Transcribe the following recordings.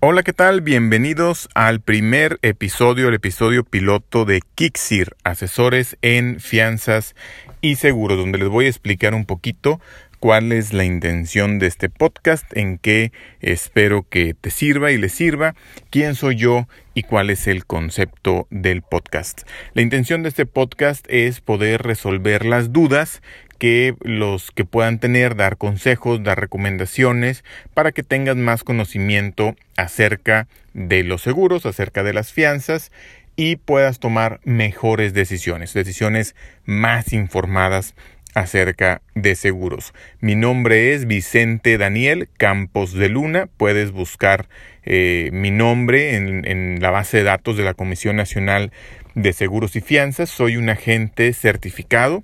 Hola, ¿qué tal? Bienvenidos al primer episodio, el episodio piloto de Kixir, asesores en fianzas y seguros, donde les voy a explicar un poquito cuál es la intención de este podcast, en qué espero que te sirva y le sirva, quién soy yo y cuál es el concepto del podcast. La intención de este podcast es poder resolver las dudas que los que puedan tener, dar consejos, dar recomendaciones para que tengan más conocimiento acerca de los seguros, acerca de las fianzas y puedas tomar mejores decisiones, decisiones más informadas acerca de seguros. Mi nombre es Vicente Daniel Campos de Luna. Puedes buscar eh, mi nombre en, en, la base de datos de la Comisión Nacional de Seguros y Fianzas. Soy un agente certificado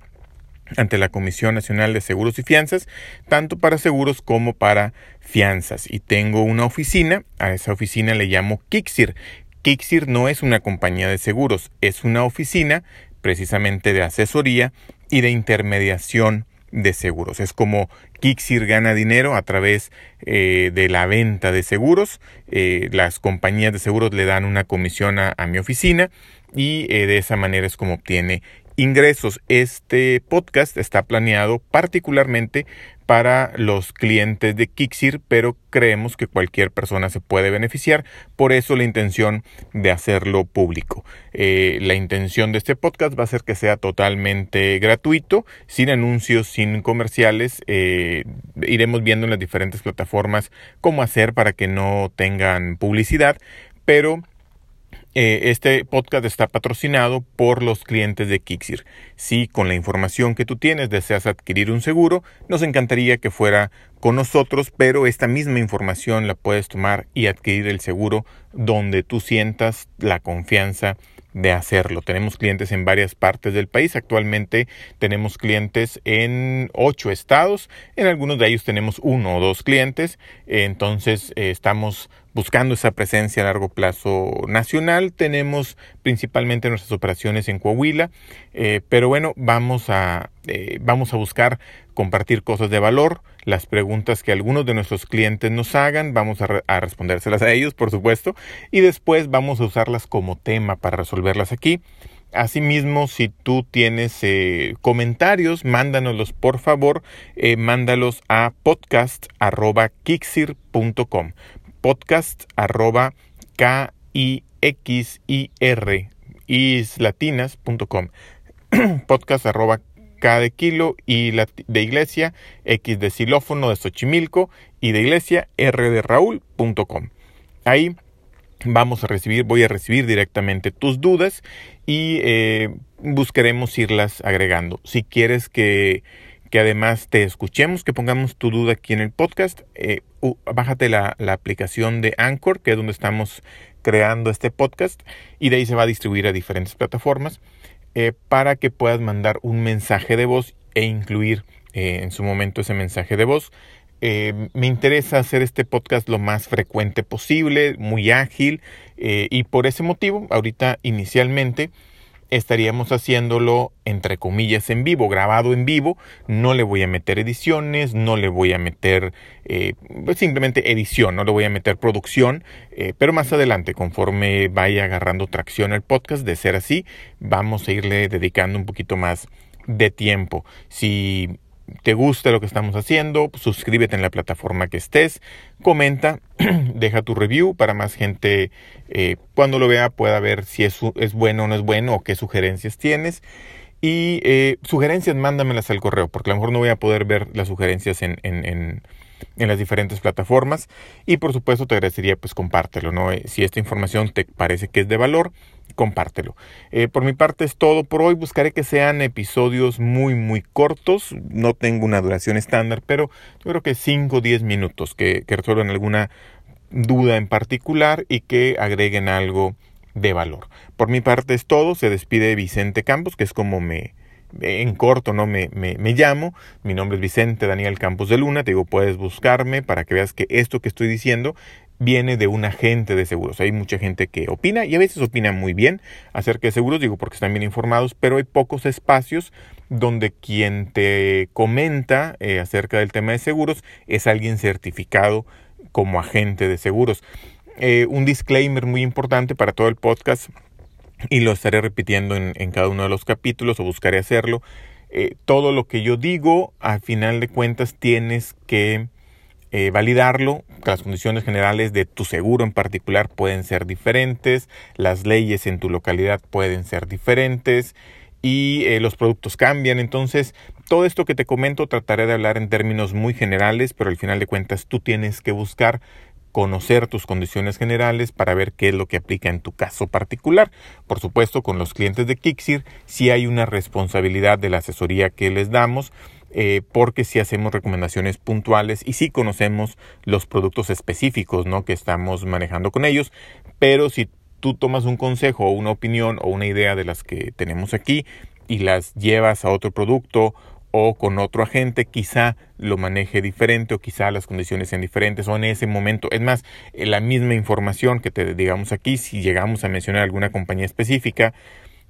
ante la Comisión Nacional de Seguros y Fianzas, tanto para seguros como para fianzas. Y tengo una oficina, a esa oficina le llamo Kixir. Kixir no es una compañía de seguros, es una oficina precisamente de asesoría y de intermediación de seguros. Es como Kixir gana dinero a través eh, de la venta de seguros. Eh, las compañías de seguros le dan una comisión a, mi oficina y eh, de esa manera es como obtiene ingresos. Este podcast está planeado particularmente para los clientes de Kixir, pero creemos que cualquier persona se puede beneficiar. Por eso la intención de hacerlo público. Eh, la intención de este podcast va a ser que sea totalmente gratuito, sin anuncios, sin comerciales. Eh, iremos viendo en las diferentes plataformas cómo hacer para que no tengan publicidad, pero eh, este podcast está patrocinado por los clientes de Kixir. Si con la información que tú tienes deseas adquirir un seguro, nos encantaría que fuera con nosotros, pero esta misma información la puedes tomar y adquirir el seguro donde tú sientas la confianza de hacerlo. Tenemos clientes en varias partes del país. Actualmente tenemos clientes en ocho estados. En algunos de ellos tenemos uno o dos clientes. Entonces eh, estamos buscando esa presencia a largo plazo nacional. Tenemos principalmente nuestras operaciones en Coahuila, eh, pero bueno, vamos a, eh, vamos a buscar compartir cosas de valor, las preguntas que algunos de nuestros clientes nos hagan, vamos a, a respondérselas a ellos, por supuesto, y después vamos a usarlas como tema para resolverlas aquí. Asimismo, si tú tienes eh, comentarios, mándanoslos por favor, mándalos a podcast.kixir.com podcast arroba k i x i r islatinas.com podcast arroba k de kilo y de iglesia x de xilófono de Xochimilco y de iglesia r de raúl.com ahí vamos a recibir voy a recibir directamente tus dudas y eh, buscaremos irlas agregando. Si quieres que que además te escuchemos, que pongamos tu duda aquí en el podcast, eh, bájate la, aplicación de Anchor, que es donde estamos creando este podcast, y de ahí se va a distribuir a diferentes plataformas eh, para que puedas mandar un mensaje de voz e incluir eh, en su momento ese mensaje de voz. me interesa hacer este podcast lo más frecuente posible, muy ágil, y por ese motivo, ahorita inicialmente, estaríamos haciéndolo entre comillas en vivo, grabado en vivo. No le voy a meter ediciones, no le voy a meter eh, pues simplemente edición, no le voy a meter producción, eh, pero más adelante, conforme vaya agarrando tracción el podcast, de ser así, vamos a irle dedicando un poquito más de tiempo. Si te gusta lo que estamos haciendo, suscríbete en la plataforma que estés, comenta, deja tu review para más gente eh, cuando lo vea pueda ver si es, es, bueno o no es bueno o qué sugerencias tienes. Y eh, sugerencias mándamelas al correo, porque a lo mejor no voy a poder ver las sugerencias en, en, en, en las diferentes plataformas. Y por supuesto te agradecería pues compártelo, ¿no? Eh, si esta información te parece que es de valor, compártelo. Eh, por mi parte es todo por hoy. Buscaré que sean episodios muy, muy cortos. No tengo una duración estándar, pero yo creo que 5 o 10 minutos que, resuelvan alguna duda en particular y que agreguen algo de valor. Por mi parte es todo. Se despide Vicente Campos, que es como me, en corto, ¿no? Me, me, me, llamo, mi nombre es Vicente Daniel Campos de Luna, te digo, puedes buscarme para que veas que esto que estoy diciendo viene de un agente de seguros. Hay mucha gente que opina y a veces opina muy bien acerca de seguros, digo porque están bien informados, pero hay pocos espacios donde quien te comenta eh, acerca del tema de seguros es alguien certificado como agente de seguros. eh, un disclaimer muy importante para todo el podcast y lo estaré repitiendo en, cada uno de los capítulos o buscaré hacerlo. Eh, todo lo que yo digo, al final de cuentas, tienes que eh, validarlo. Las condiciones generales de tu seguro en particular pueden ser diferentes, las leyes en tu localidad pueden ser diferentes y eh, los productos cambian. Entonces, todo esto que te comento trataré de hablar en términos muy generales, pero al final de cuentas tú tienes que buscar conocer tus condiciones generales para ver qué es lo que aplica en tu caso particular. Por supuesto, con los clientes de Kixir sí hay una responsabilidad de la asesoría que les damos, eh, porque sí hacemos recomendaciones puntuales y sí conocemos los productos específicos ¿no? que estamos manejando con ellos, pero si tú tomas un consejo o una opinión o una idea de las que tenemos aquí y las llevas a otro producto o con otro agente quizá lo maneje diferente o quizá las condiciones sean diferentes o en ese momento. Es más, eh, la misma información que te digamos aquí, si llegamos a mencionar alguna compañía específica,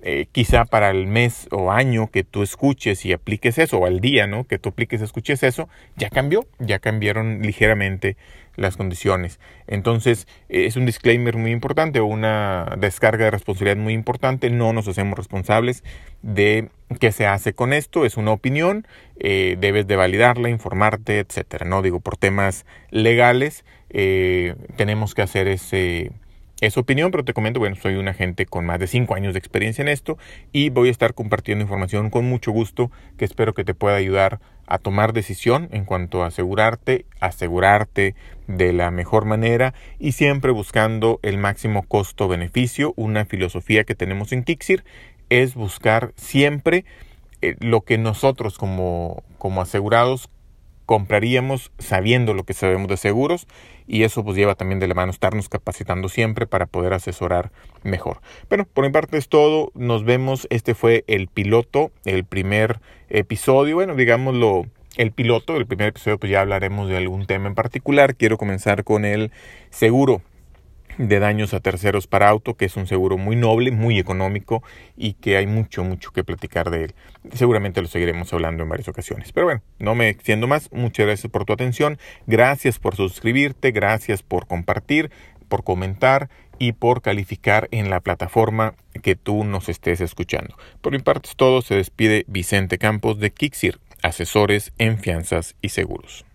eh, quizá para el mes o año que tú escuches y apliques eso, o al día, ¿no? Que tú apliques y escuches eso, ya cambió, ya cambiaron ligeramente las condiciones. Entonces, eh, es un disclaimer muy importante una descarga de responsabilidad muy importante. No nos hacemos responsables de qué se hace con esto. Es una opinión, eh, debes de validarla, informarte, etcétera. No digo por temas legales, tenemos que hacer ese es opinión, pero te comento, bueno, soy un agente con más de 5 años de experiencia en esto y voy a estar compartiendo información con mucho gusto que espero que te pueda ayudar a tomar decisión en cuanto a asegurarte, asegurarte de la mejor manera y siempre buscando el máximo costo-beneficio. Una filosofía que tenemos en Kixir es buscar siempre eh, lo que nosotros como, como asegurados compraríamos sabiendo lo que sabemos de seguros y eso pues lleva también de la mano estarnos capacitando siempre para poder asesorar mejor. Bueno, por mi parte es todo, nos vemos, este fue el piloto, el primer episodio, bueno, digámoslo, el piloto, el primer episodio pues ya hablaremos de algún tema en particular, quiero comenzar con el seguro de daños a terceros para auto, que es un seguro muy noble, muy económico y que hay mucho, mucho que platicar de él. Seguramente lo seguiremos hablando en varias ocasiones. Pero bueno, no me extiendo más. Muchas gracias por tu atención. Gracias por suscribirte, gracias por compartir, por comentar y por calificar en la plataforma que tú nos estés escuchando. Por mi parte es todo. Se despide Vicente Campos de Kixir, asesores en fianzas y seguros.